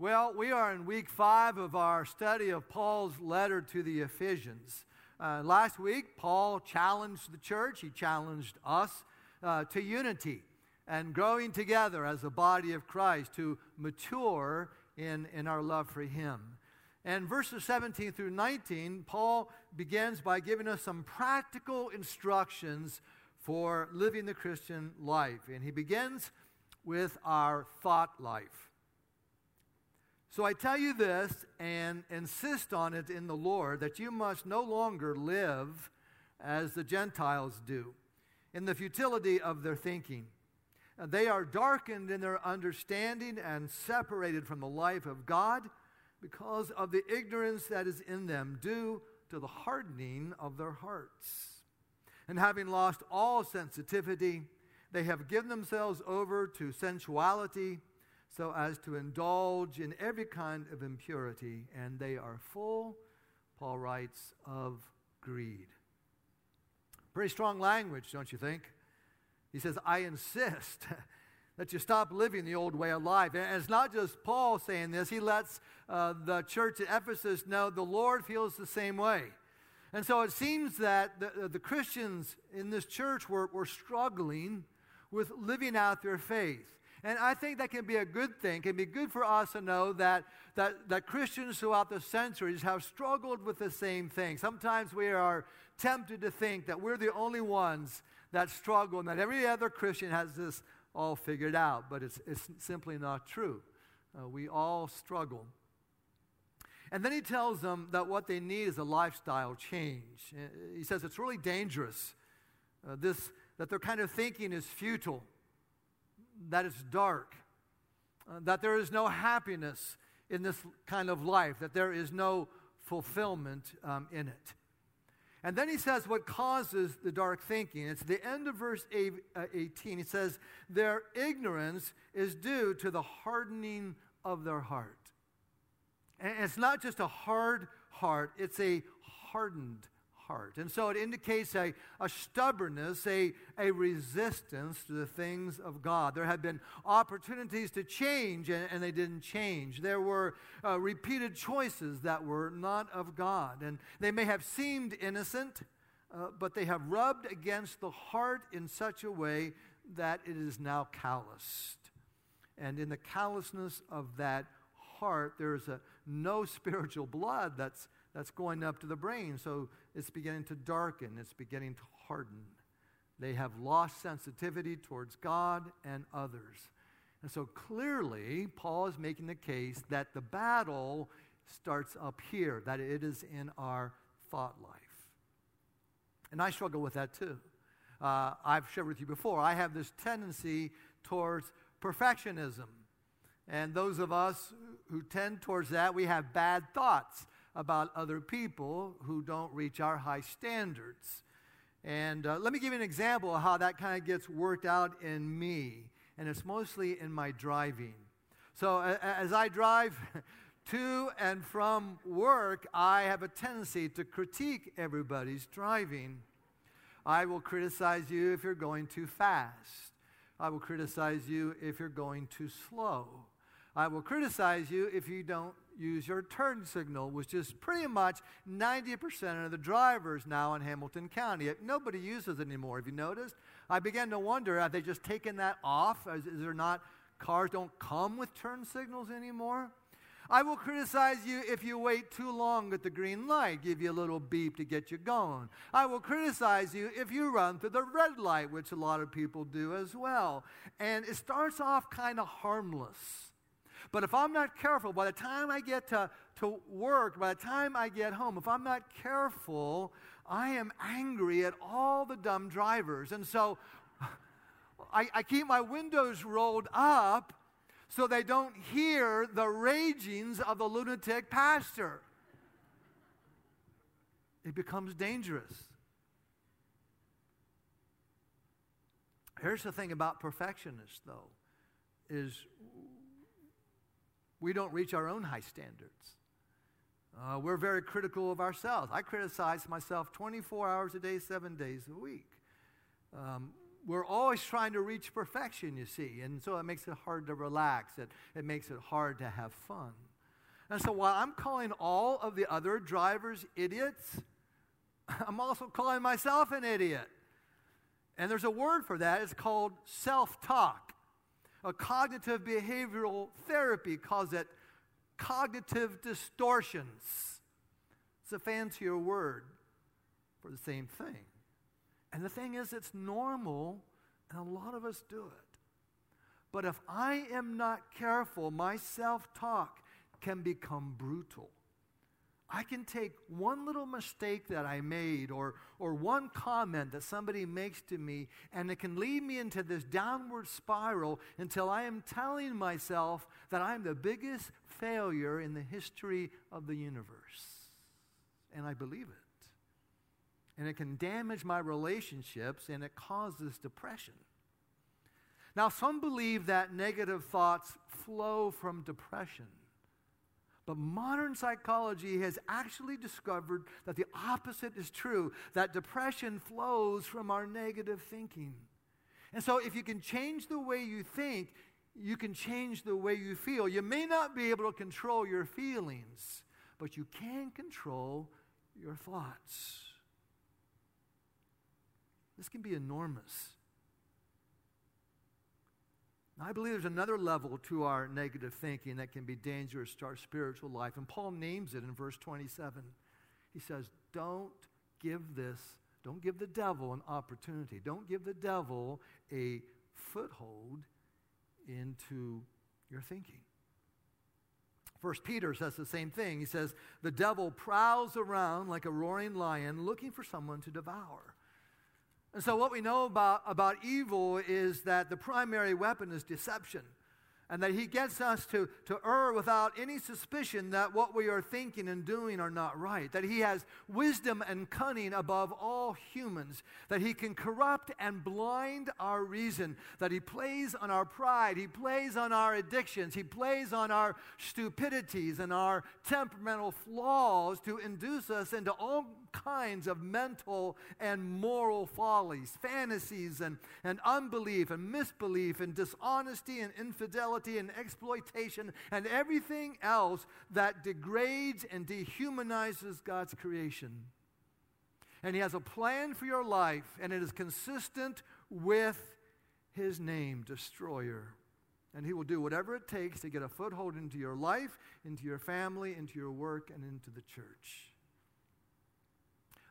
Well, we are in week five of our study of Paul's letter to the Ephesians. Uh, last week, Paul challenged the church, he challenged us uh, to unity and growing together as a body of Christ to mature in, in our love for him. And verses 17 through 19, Paul begins by giving us some practical instructions for living the Christian life. And he begins with our thought life. So I tell you this and insist on it in the Lord that you must no longer live as the Gentiles do, in the futility of their thinking. They are darkened in their understanding and separated from the life of God because of the ignorance that is in them due to the hardening of their hearts. And having lost all sensitivity, they have given themselves over to sensuality so as to indulge in every kind of impurity, and they are full, Paul writes, of greed. Pretty strong language, don't you think? He says, I insist that you stop living the old way of life. And it's not just Paul saying this, he lets uh, the church at Ephesus know the Lord feels the same way. And so it seems that the, the Christians in this church were, were struggling with living out their faith. And I think that can be a good thing. It can be good for us to know that, that, that Christians throughout the centuries have struggled with the same thing. Sometimes we are tempted to think that we're the only ones that struggle and that every other Christian has this all figured out, but it's, it's simply not true. Uh, we all struggle. And then he tells them that what they need is a lifestyle change. Uh, he says it's really dangerous. Uh, this, that their kind of thinking is futile that it's dark, uh, that there is no happiness in this kind of life, that there is no fulfillment um, in it. And then he says what causes the dark thinking. It's the end of verse uh, 18. He says, Their ignorance is due to the hardening of their heart. And it's not just a hard heart, it's a hardened heart. And so it indicates a, a stubbornness, a, a resistance to the things of God. There had been opportunities to change, and, and they didn't change. There were uh, repeated choices that were not of God. And they may have seemed innocent, uh, but they have rubbed against the heart in such a way that it is now calloused. And in the callousness of that heart, there's a, no spiritual blood that's, that's going up to the brain. So it's beginning to darken, it's beginning to harden. They have lost sensitivity towards God and others. And so clearly, Paul is making the case that the battle starts up here, that it is in our thought life. And I struggle with that too. Uh, I've shared with you before, I have this tendency towards perfectionism. And those of us who tend towards that, we have bad thoughts about other people who don't reach our high standards. And uh, let me give you an example of how that kind of gets worked out in me, and it's mostly in my driving. So uh, as I drive to and from work, I have a tendency to critique everybody's driving. I will criticize you if you're going too fast. I will criticize you if you're going too slow. I will criticize you if you don't use your turn signal, which is pretty much 90% of the drivers now in Hamilton County. Nobody uses it anymore. Have you noticed? I began to wonder, have they just taken that off? Is, is there not, cars don't come with turn signals anymore? I will criticize you if you wait too long at the green light, give you a little beep to get you going. I will criticize you if you run through the red light, which a lot of people do as well. And it starts off kind of harmless. But if I'm not careful, by the time I get to, to work, by the time I get home, if I'm not careful, I am angry at all the dumb drivers. And so I, I keep my windows rolled up so they don't hear the ragings of the lunatic pastor. It becomes dangerous. Here's the thing about perfectionists, though, is we don't reach our own high standards. Uh, we're very critical of ourselves. I criticize myself 24 hours a day, seven days a week. Um, we're always trying to reach perfection, you see. And so it makes it hard to relax. It, it makes it hard to have fun. And so while I'm calling all of the other drivers idiots, I'm also calling myself an idiot. And there's a word for that. It's called self talk. A cognitive behavioral therapy calls it cognitive distortions. It's a fancier word for the same thing. And the thing is, it's normal, and a lot of us do it. But if I am not careful, my self talk can become brutal. I can take one little mistake that I made or, or one comment that somebody makes to me, and it can lead me into this downward spiral until I am telling myself that I'm the biggest failure in the history of the universe. And I believe it and it can damage my relationships and it causes depression. Now, some believe that negative thoughts flow from depression. But modern psychology has actually discovered that the opposite is true, that depression flows from our negative thinking. And so, if you can change the way you think, you can change the way you feel. You may not be able to control your feelings, but you can control your thoughts. This can be enormous. I believe there's another level to our negative thinking that can be dangerous to our spiritual life. And Paul names it in verse 27. He says, Don't give this, don't give the devil an opportunity. Don't give the devil a foothold into your thinking. First Peter says the same thing. He says, The devil prowls around like a roaring lion looking for someone to devour. And so, what we know about, about evil is that the primary weapon is deception and that he gets us to, to err without any suspicion that what we are thinking and doing are not right, that he has wisdom and cunning above all humans, that he can corrupt and blind our reason, that he plays on our pride, he plays on our addictions, he plays on our stupidities and our temperamental flaws to induce us into all kinds of mental and moral follies, fantasies and, and unbelief and misbelief and dishonesty and infidelity and exploitation and everything else that degrades and dehumanizes God's creation. And He has a plan for your life, and it is consistent with His name, Destroyer. And He will do whatever it takes to get a foothold into your life, into your family, into your work, and into the church.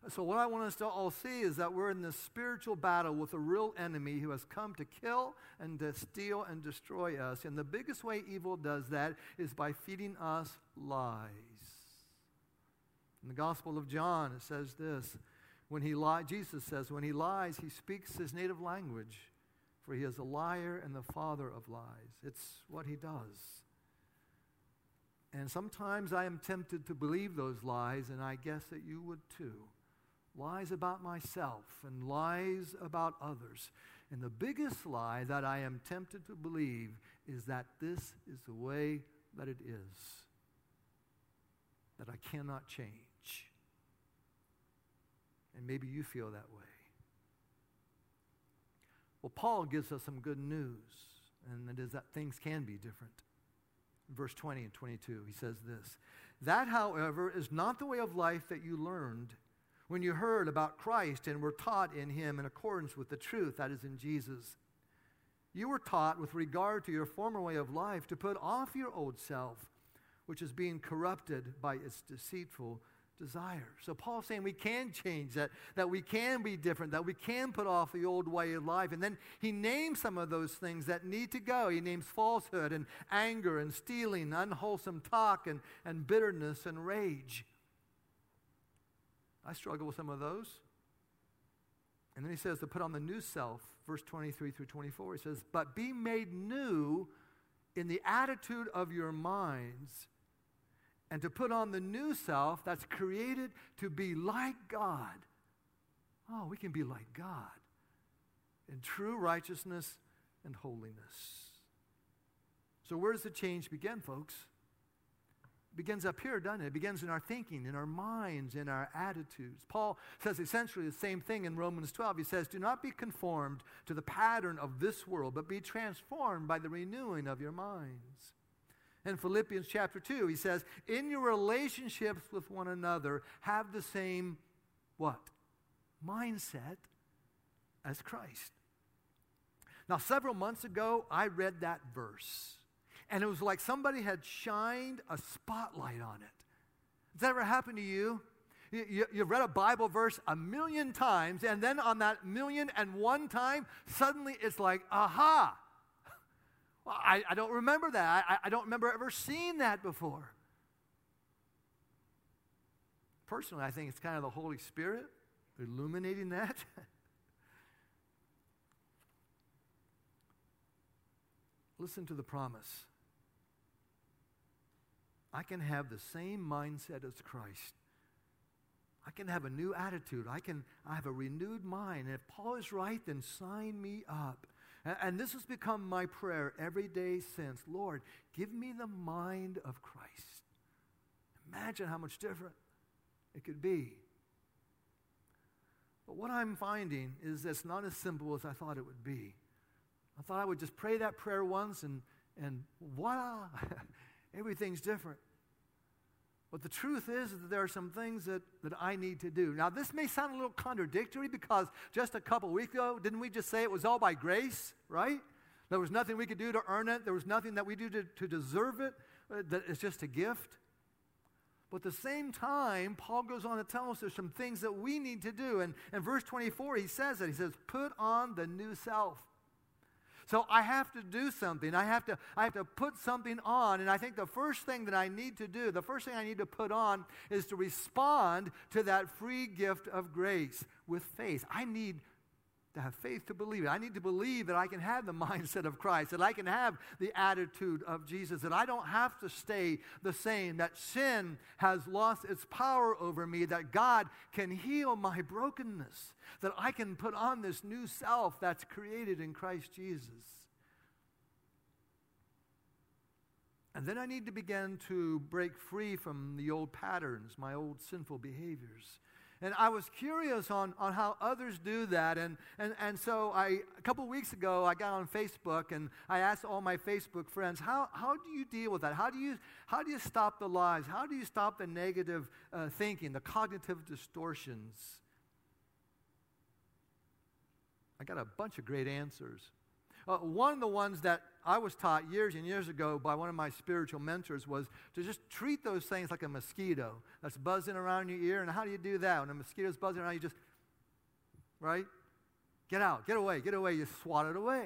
So, what I want us to all see is that we're in this spiritual battle with a real enemy who has come to kill and to steal and destroy us. And the biggest way evil does that is by feeding us lies. In the Gospel of John, it says this when he lies, Jesus says, when he lies, he speaks his native language, for he is a liar and the father of lies. It's what he does. And sometimes I am tempted to believe those lies, and I guess that you would too lies about myself and lies about others. And the biggest lie that I am tempted to believe is that this is the way that it is, that I cannot change. And maybe you feel that way. Well, Paul gives us some good news, and it is that things can be different. Verse 20 and 22, he says this That, however, is not the way of life that you learned when you heard about Christ and were taught in him in accordance with the truth that is in Jesus. You were taught with regard to your former way of life to put off your old self, which is being corrupted by its deceitful desire. So Paul's saying we can change that, that we can be different, that we can put off the old way of life. And then he names some of those things that need to go. He names falsehood and anger and stealing, unwholesome talk and, and bitterness and rage. I struggle with some of those. And then he says to put on the new self, verse 23 through 24. He says, But be made new in the attitude of your minds, and to put on the new self that's created to be like God. Oh, we can be like God in true righteousness and holiness. So, where does the change begin, folks? Begins up here, doesn't it? It begins in our thinking, in our minds, in our attitudes. Paul says essentially the same thing in Romans 12. He says, Do not be conformed to the pattern of this world, but be transformed by the renewing of your minds. In Philippians chapter 2, he says, In your relationships with one another, have the same what? Mindset as Christ. Now, several months ago, I read that verse, and it was like somebody had shined a spotlight on it. Has that ever happened to you? You, you, read a Bible verse a million times, and then on that million and one time, suddenly it's like, aha! I, I don't remember that. I, I don't remember ever seeing that before. Personally, I think it's kind of the Holy Spirit illuminating that. Listen to the promise. I can have the same mindset as Christ. I can have a new attitude. I can I have a renewed mind. And if Paul is right, then sign me up. And, and this has become my prayer every day since. Lord, give me the mind of Christ. Imagine how much different it could be. But what I'm finding is it's not as simple as I thought it would be. I thought I would just pray that prayer once and, and voila, everything's different. But the truth is that there are some things that, that I need to do. Now, this may sound a little contradictory because just a couple weeks ago, didn't we just say it was all by grace, right? There was nothing we could do to earn it, there was nothing that we do to, to deserve it, uh, that it's just a gift. But at the same time, Paul goes on to tell us there's some things that we need to do. And in verse 24, he says that. He says, Put on the new self. So I have to do something. I have to, I have to put something on. And I think the first thing that I need to do, the first thing I need to put on is to respond to that free gift of grace with faith. I need to have faith to believe it. I need to believe that I can have the mindset of Christ, that I can have the attitude of Jesus, that I don't have to stay the same, that sin has lost its power over me, that God can heal my brokenness, that I can put on this new self that's created in Christ Jesus. And then I need to begin to break free from the old patterns, my old sinful behaviors. And I was curious on, on how others do that. And, and, and so I, a couple weeks ago, I got on Facebook and I asked all my Facebook friends, how, how do you deal with that? How do you, how do you stop the lies? How do you stop the negative uh, thinking, the cognitive distortions? I got a bunch of great answers. Uh, one of the ones that I was taught years and years ago by one of my spiritual mentors was to just treat those things like a mosquito that's buzzing around your ear. And how do you do that? When a mosquito's buzzing around, you just, right? Get out, get away, get away. You swat it away.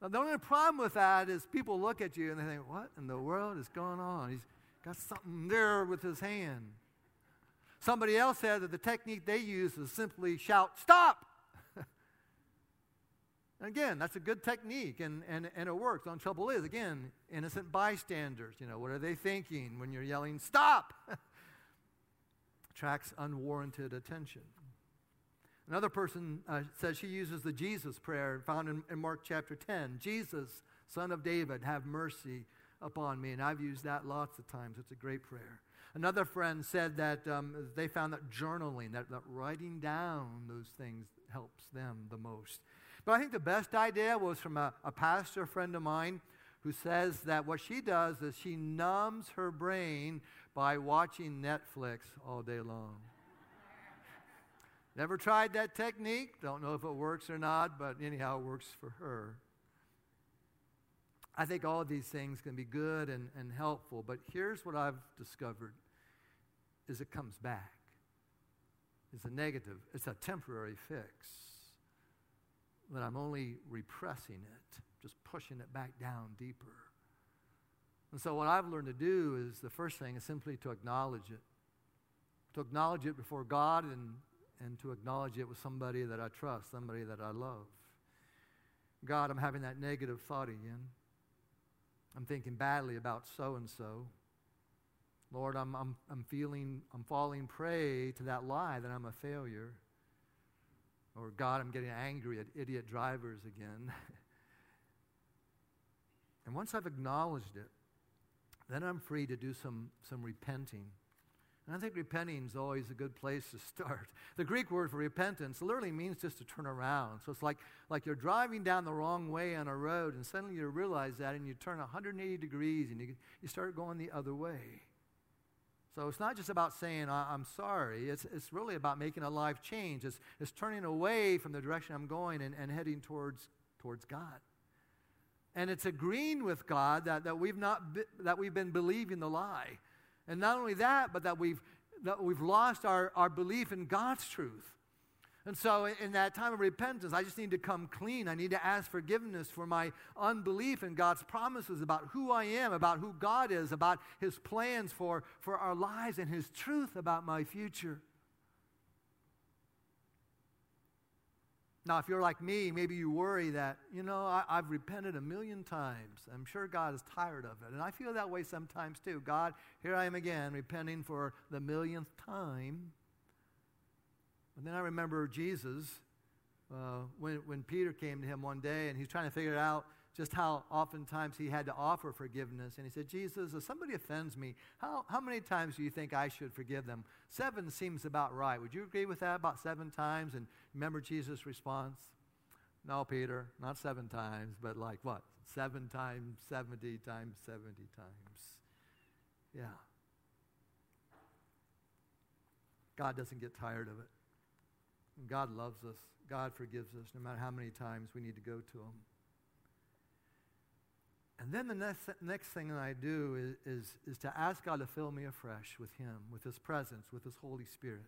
Now, the only problem with that is people look at you and they think, what in the world is going on? He's got something there with his hand. Somebody else said that the technique they use is simply shout, stop! Again, that's a good technique and, and, and it works. The trouble is, again, innocent bystanders. You know, what are they thinking when you're yelling, stop? Attracts unwarranted attention. Another person uh, says she uses the Jesus prayer found in, in Mark chapter 10 Jesus, son of David, have mercy upon me. And I've used that lots of times. It's a great prayer. Another friend said that um, they found that journaling, that, that writing down those things helps them the most. But I think the best idea was from a, a pastor friend of mine who says that what she does is she numbs her brain by watching Netflix all day long. Never tried that technique. Don't know if it works or not, but anyhow, it works for her. I think all these things can be good and, and helpful, but here's what I've discovered is it comes back. It's a negative, it's a temporary fix that I'm only repressing it, just pushing it back down deeper. And so, what I've learned to do is the first thing is simply to acknowledge it. To acknowledge it before God and, and to acknowledge it with somebody that I trust, somebody that I love. God, I'm having that negative thought again. I'm thinking badly about so and so. Lord, I'm, I'm, I'm feeling, I'm falling prey to that lie that I'm a failure. Or, God, I'm getting angry at idiot drivers again. and once I've acknowledged it, then I'm free to do some, some repenting. And I think repenting is always a good place to start. The Greek word for repentance literally means just to turn around. So it's like, like you're driving down the wrong way on a road, and suddenly you realize that, and you turn 180 degrees and you, you start going the other way. So it's not just about saying, I'm sorry. It's, it's really about making a life change. It's, it's turning away from the direction I'm going and, and heading towards, towards God. And it's agreeing with God that, that, we've not be, that we've been believing the lie. And not only that, but that we've, that we've lost our, our belief in God's truth. And so, in that time of repentance, I just need to come clean. I need to ask forgiveness for my unbelief in God's promises about who I am, about who God is, about His plans for, for our lives, and His truth about my future. Now, if you're like me, maybe you worry that, you know, I, have repented a million times. I'm sure God is tired of it. And I feel that way sometimes too. God, here I am again, repenting for the millionth time. And then I remember Jesus, uh, when, when Peter came to him one day and he's trying to figure out just how oftentimes he had to offer forgiveness. And he said, Jesus, if somebody offends me, how, how many times do you think I should forgive them? Seven seems about right. Would you agree with that? About seven times? And remember Jesus' response? No, Peter, not seven times, but like what? Seven times, 70 times, 70 times. Yeah. God doesn't get tired of it. God loves us. God forgives us no matter how many times we need to go to Him. And then the next, next thing that I do is, is, is to ask God to fill me afresh with Him, with His presence, with His Holy Spirit.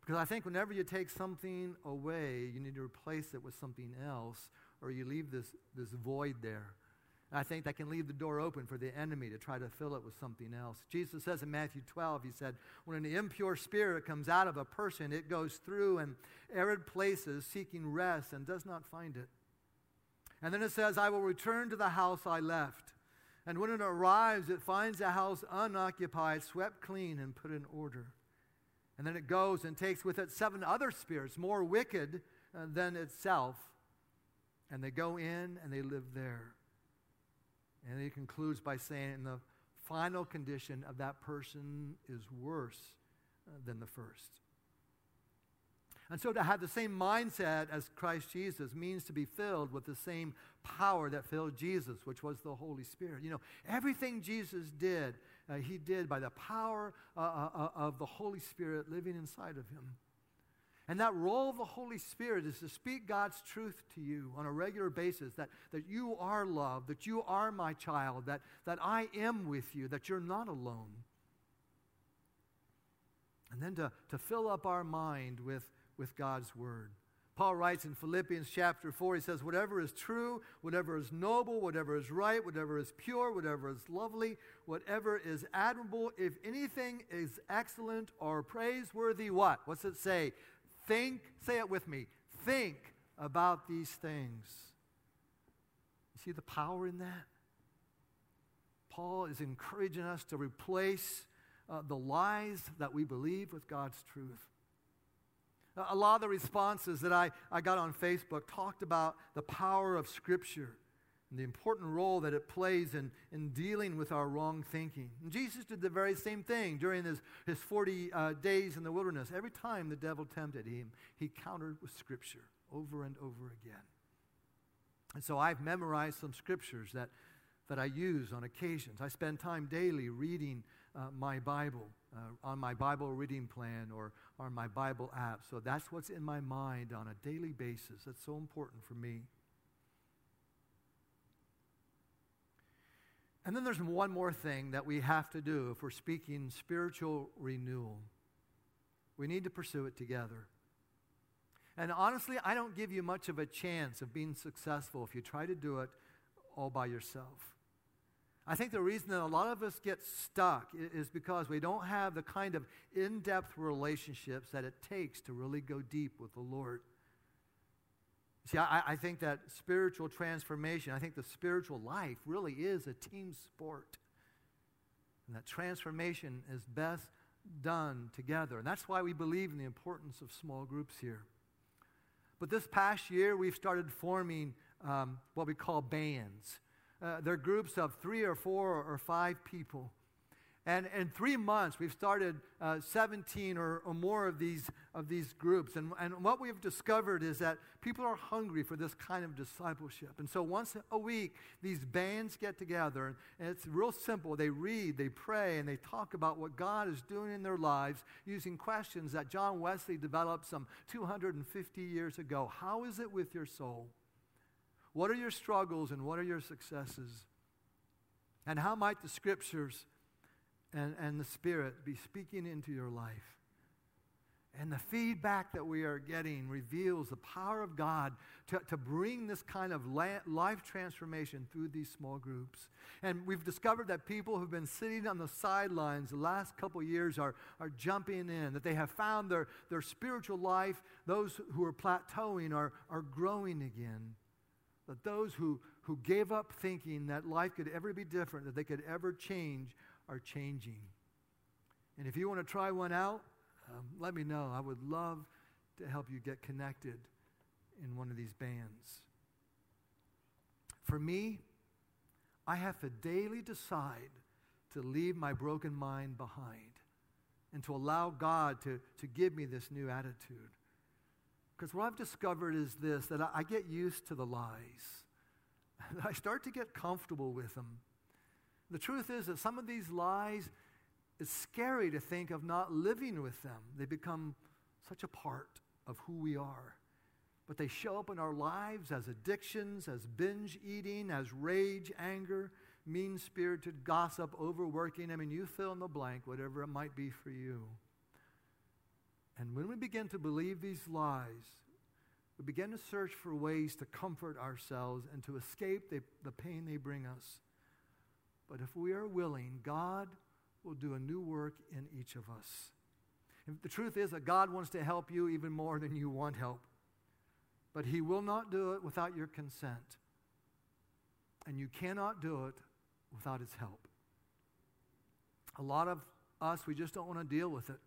Because I think whenever you take something away, you need to replace it with something else, or you leave this, this void there. I think that can leave the door open for the enemy to try to fill it with something else. Jesus says in Matthew 12, He said, When an impure spirit comes out of a person, it goes through and arid places seeking rest and does not find it. And then it says, I will return to the house I left. And when it arrives, it finds the house unoccupied, swept clean, and put in order. And then it goes and takes with it seven other spirits, more wicked uh, than itself. And they go in and they live there. And he concludes by saying, and the final condition of that person is worse uh, than the first. And so to have the same mindset as Christ Jesus means to be filled with the same power that filled Jesus, which was the Holy Spirit. You know, everything Jesus did, uh, he did by the power uh, uh, uh, of the Holy Spirit living inside of him. And that role of the Holy Spirit is to speak God's truth to you on a regular basis that, that you are loved, that you are my child, that, that I am with you, that you're not alone. And then to, to fill up our mind with with God's word. Paul writes in Philippians chapter 4, he says, Whatever is true, whatever is noble, whatever is right, whatever is pure, whatever is lovely, whatever is admirable, if anything is excellent or praiseworthy, what? What's it say? Think, say it with me, think about these things. You see the power in that? Paul is encouraging us to replace uh, the lies that we believe with God's truth. A lot of the responses that I, I got on Facebook talked about the power of Scripture and the important role that it plays in, in dealing with our wrong thinking. And Jesus did the very same thing during his, his 40 uh, days in the wilderness. Every time the devil tempted him, he countered with Scripture over and over again. And so I've memorized some scriptures that, that I use on occasions. I spend time daily reading uh, my Bible uh, on my Bible reading plan or on my Bible app. So that's what's in my mind on a daily basis. That's so important for me. And then there's one more thing that we have to do if we're speaking spiritual renewal. We need to pursue it together. And honestly, I don't give you much of a chance of being successful if you try to do it all by yourself. I think the reason that a lot of us get stuck is because we don't have the kind of in depth relationships that it takes to really go deep with the Lord. See, I, I, think that spiritual transformation, I think the spiritual life really is a team sport. And that transformation is best done together. And that's why we believe in the importance of small groups here. But this past year, we've started forming um, what we call bands. uh, they're groups of three or four or five people. And in three months, we've started uh, 17 or, or, more of these, of these groups. And, and what we've discovered is that people are hungry for this kind of discipleship. And so once a week, these bands get together, and it's real simple. They read, they pray, and they talk about what God is doing in their lives using questions that John Wesley developed some 250 years ago. How is it with your soul? What are your struggles and what are your successes? And how might the scriptures and, and the Spirit be speaking into your life. And the feedback that we are getting reveals the power of God to, to bring this kind of life transformation through these small groups. And we've discovered that people who've been sitting on the sidelines the last couple years are, are jumping in, that they have found their, their spiritual life. Those who are plateauing are, are growing again. That those who, who gave up thinking that life could ever be different, that they could ever change, are changing. And if you want to try one out, um, let me know. I would love to help you get connected in one of these bands. For me, I have to daily decide to leave my broken mind behind and to allow God to, to give me this new attitude. Because what I've discovered is this that I, I get used to the lies, I start to get comfortable with them. The truth is that some of these lies, it's scary to think of not living with them. They become such a part of who we are. But they show up in our lives as addictions, as binge eating, as rage, anger, mean spirited gossip, overworking. I mean, you fill in the blank, whatever it might be for you. And when we begin to believe these lies, we begin to search for ways to comfort ourselves and to escape the, the pain they bring us. But if we are willing, God will do a new work in each of us. And the truth is that God wants to help you even more than you want help. But He will not do it without your consent. And you cannot do it without His help. A lot of us, we just don't want to deal with it.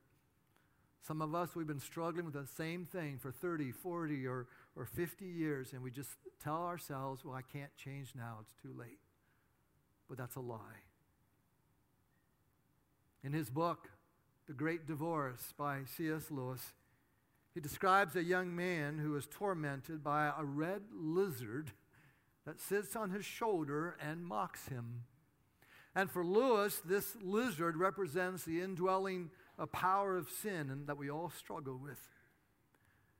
Some of us, we've been struggling with the same thing for 30, 40, or, or 50 years, and we just tell ourselves, well, I can't change now, it's too late but that's a lie. In his book, The Great Divorce by C.S. Lewis, he describes a young man who is tormented by a red lizard that sits on his shoulder and mocks him. And for Lewis, this lizard represents the indwelling power of sin and that we all struggle with.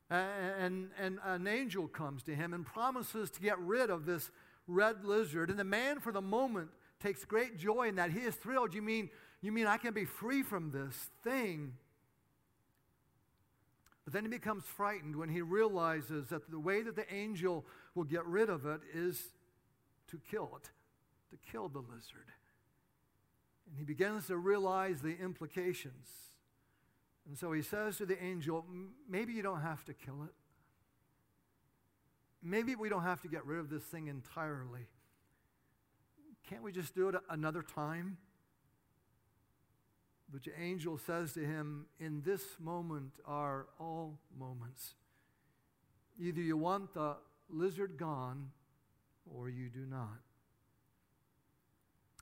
And, and an angel comes to him and promises to get rid of this red lizard. And the man, for the moment, takes great joy in that. He is thrilled. You mean, you mean I can be free from this thing? But then he becomes frightened when he realizes that the way that the angel will get rid of it is to kill it, to kill the lizard. And he begins to realize the implications. And so he says to the angel, Maybe you don't have to kill it. Maybe we don't have to get rid of this thing entirely. Can't we just do it another time? But the angel says to him, In this moment are all moments. Either you want the lizard gone or you do not.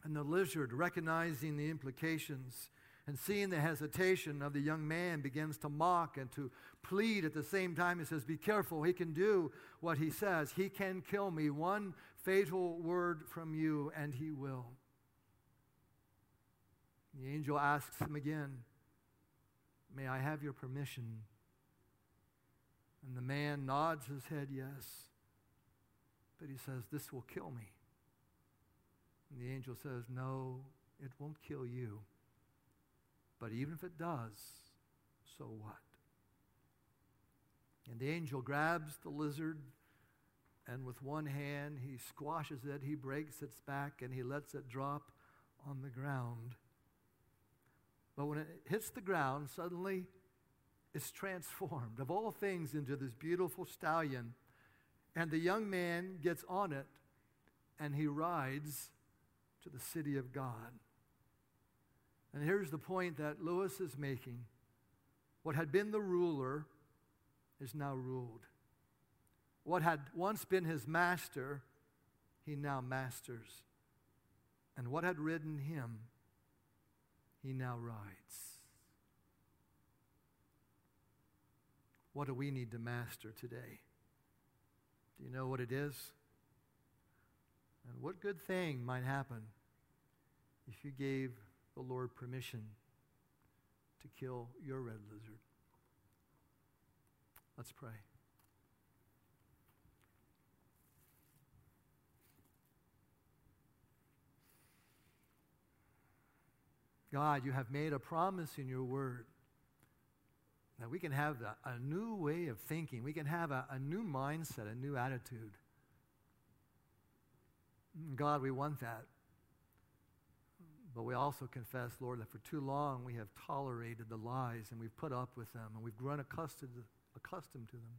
And the lizard, recognizing the implications, and seeing the hesitation of the young man, begins to mock and to plead at the same time. He says, Be careful. He can do what he says. He can kill me. One fatal word from you, and he will. The angel asks him again, May I have your permission? And the man nods his head, Yes. But he says, This will kill me. And the angel says, No, it won't kill you. But even if it does, so what? And the angel grabs the lizard, and with one hand he squashes it, he breaks its back, and he lets it drop on the ground. But when it hits the ground, suddenly it's transformed, of all things, into this beautiful stallion. And the young man gets on it, and he rides to the city of God. And here's the point that Lewis is making what had been the ruler is now ruled. What had once been his master he now masters. And what had ridden him, he now rides. What do we need to master today? Do you know what it is? And what good thing might happen if you gave the Lord permission to kill your red lizard? Let's pray. God, you have made a promise in your word that we can have a, a new way of thinking. We can have a, a new mindset, a new attitude. Mm, God, we want that. But we also confess, Lord, that for too long we have tolerated the lies and we've put up with them and we've grown accustomed, accustomed to them.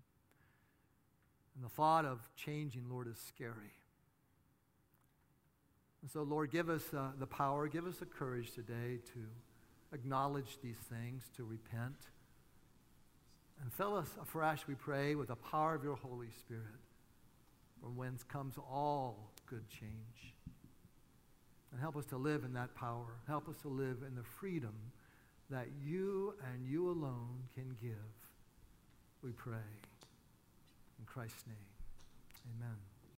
And the thought of changing, Lord, is scary. And so, Lord, give us uh, the power, give us the courage today to acknowledge these things, to repent. And fill us afresh, we pray, with the power of your Holy Spirit, from whence comes all good change. And help us to live in that power. Help us to live in the freedom that you and you alone can give. We pray. In Christ's name, amen.